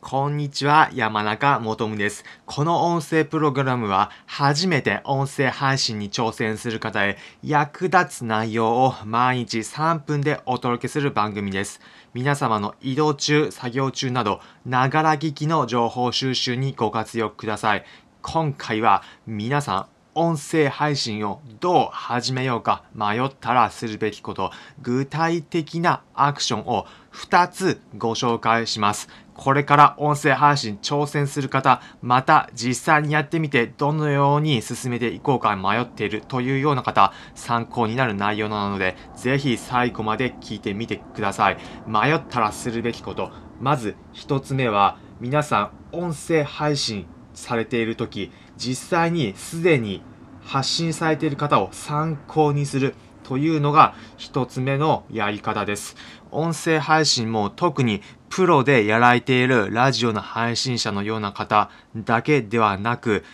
こんにちは、山中もとむです。この音声プログラムは、初めて音声配信に挑戦する方へ役立つ内容を毎日3分でお届けする番組です。皆様の移動中、作業中など、ながら聞きの情報収集にご活用ください。今回は皆さん、音声配信をどう始めようか迷ったらするべきこと、具体的なアクションを2つご紹介します。これから音声配信挑戦する方、また実際にやってみてどのように進めていこうか迷っているというような方、参考になる内容なので、ぜひ最後まで聞いてみてください。迷ったらするべきこと。まず一つ目は、皆さん音声配信されている時、実際にすでに発信されている方を参考にする。というのが一つ目のやり方です。音声配信も特にプロでやられているラジオの配信者のような方だけではなく、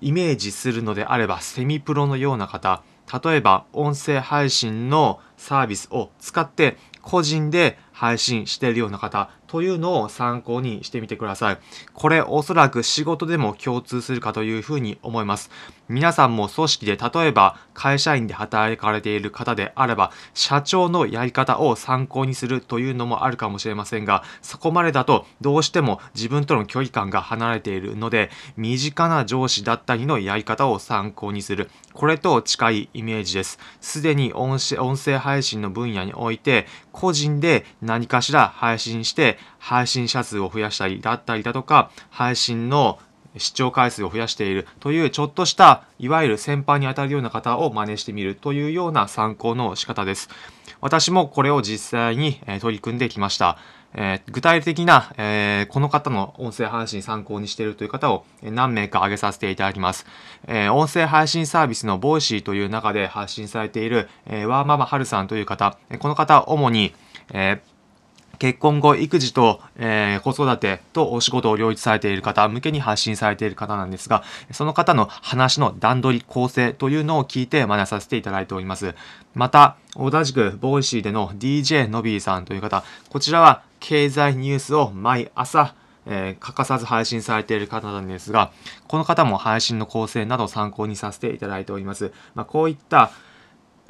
イメージするのであればセミプロのような方、例えば音声配信のサービスを使って個人で配信しているような方というのを参考にしてみてください。これおそらく仕事でも共通するかというふうに思います。皆さんも組織で例えば会社員で働かれている方であれば社長のやり方を参考にするというのもあるかもしれませんがそこまでだとどうしても自分との距離感が離れているので身近な上司だったりのやり方を参考にするこれと近いイメージです。すでに音声配信の分野において個人で何かしら配信して配信者数を増やしたりだったりだとか配信の視聴回数を増やしているというちょっとしたいわゆる先輩にあたるような方を真似してみるというような参考の仕方です。私もこれを実際に取り組んできました。えー、具体的な、えー、この方の音声配信参考にしているという方を何名か挙げさせていただきます。えー、音声配信サービスのボイシーという中で発信されている、えー、ワーママハルさんという方、この方主に、えー結婚後、育児と、えー、子育てとお仕事を両立されている方向けに発信されている方なんですが、その方の話の段取り、構成というのを聞いて学びさせていただいております。また、同じく、ボイシーでの DJ のびーさんという方、こちらは経済ニュースを毎朝、えー、欠かさず配信されている方なんですが、この方も配信の構成などを参考にさせていただいております。まあ、こういった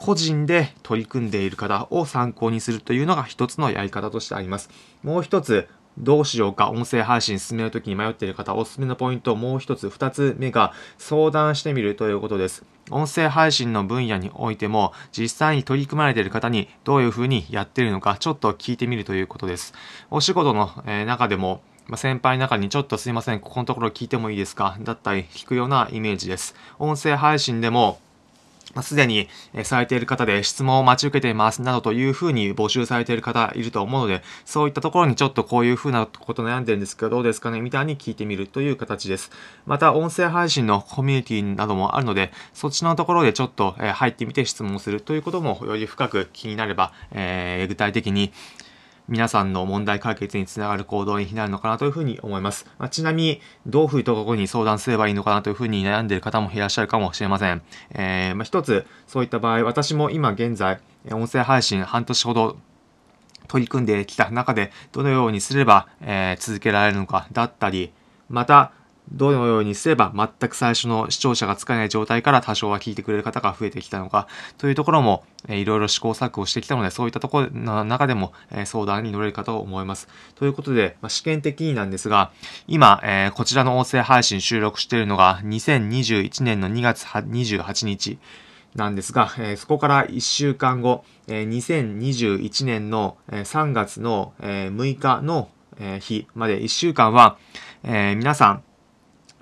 個人で取り組んでいる方を参考にするというのが一つのやり方としてあります。もう一つ、どうしようか、音声配信進めるときに迷っている方、おすすめのポイント、もう一つ、二つ目が、相談してみるということです。音声配信の分野においても、実際に取り組まれている方にどういうふうにやっているのか、ちょっと聞いてみるということです。お仕事の、中でも、ま先輩の中にちょっとすいません、ここのところ聞いてもいいですかだったり聞くようなイメージです。音声配信でも、すでにされている方で質問を待ち受けていますなどというふうに募集されている方いると思うので、そういったところにちょっとこういうふうなこと悩んでるんですけどどうですかねみたいに聞いてみるという形です。また音声配信のコミュニティなどもあるので、そっちのところでちょっと入ってみて質問するということもより深く気になれば、えー、具体的に皆さんの問題解決につながる行動になるのかなというふうに思います。まあ、ちなみに、どういうところに相談すればいいのかなというふうに悩んでいる方もいらっしゃるかもしれません。えー、まあ、一つ、そういった場合、私も今現在、音声配信半年ほど取り組んできた中で、どのようにすれば、えー、続けられるのかだったり、また、どのようにすれば全く最初の視聴者がつかない状態から多少は聞いてくれる方が増えてきたのかというところも、いろいろ試行錯誤してきたのでそういったところの中でも、相談に乗れるかと思います。ということで、試験的になんですが今、こちらの音声配信収録しているのが2021年の2月28日なんですが、そこから1週間後、えー、2021年の3月の6日の日まで1週間は、皆さん、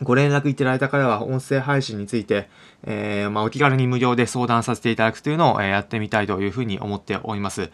ご連絡いただいた方は音声配信について、えー、まあ、お気軽に無料で相談させていただくというのを、え、やってみたいというふうに思っております。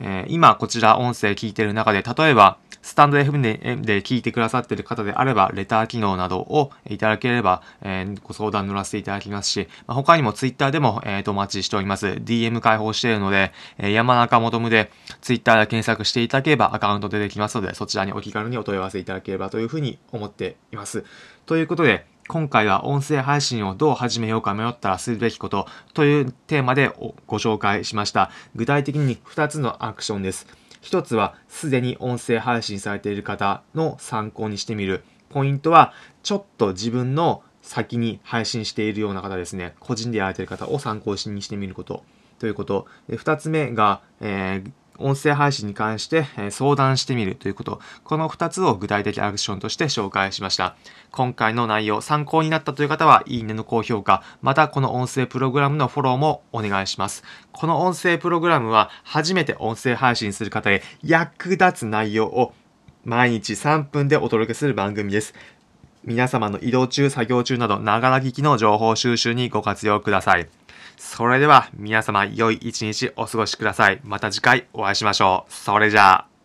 えー、今こちら音声聞いてる中で、例えば、スタンド FM でで聞いてくださってる方であれば、レター機能などをいただければ、えー、ご相談乗らせていただきますし、まあ、他にも Twitter でも、えー、とお待ちしております。DM 開放しているので、えー、山中もとむで Twitter で検索していただければアカウント出てきますので、そちらにお気軽にお問い合わせいただければというふうに思っています。ということで、今回は音声配信をどう始めようか迷ったらするべきことというテーマでご紹介しました。具体的に2つのアクションです。一つはすでに音声配信されている方の参考にしてみる。ポイントはちょっと自分の先に配信しているような方ですね。個人でやられている方を参考にしてみること。ということ。で二つ目が、えー音声配信に関して相談してみるということ。この2つを具体的アクションとして紹介しました。今回の内容参考になったという方は、いいねの高評価、またこの音声プログラムのフォローもお願いします。この音声プログラムは初めて音声配信する方へ役立つ内容を毎日3分でお届けする番組です。皆様の移動中、作業中など、ながら聞きの情報収集にご活用ください。それでは皆様良い一日お過ごしください。また次回お会いしましょう。それじゃあ。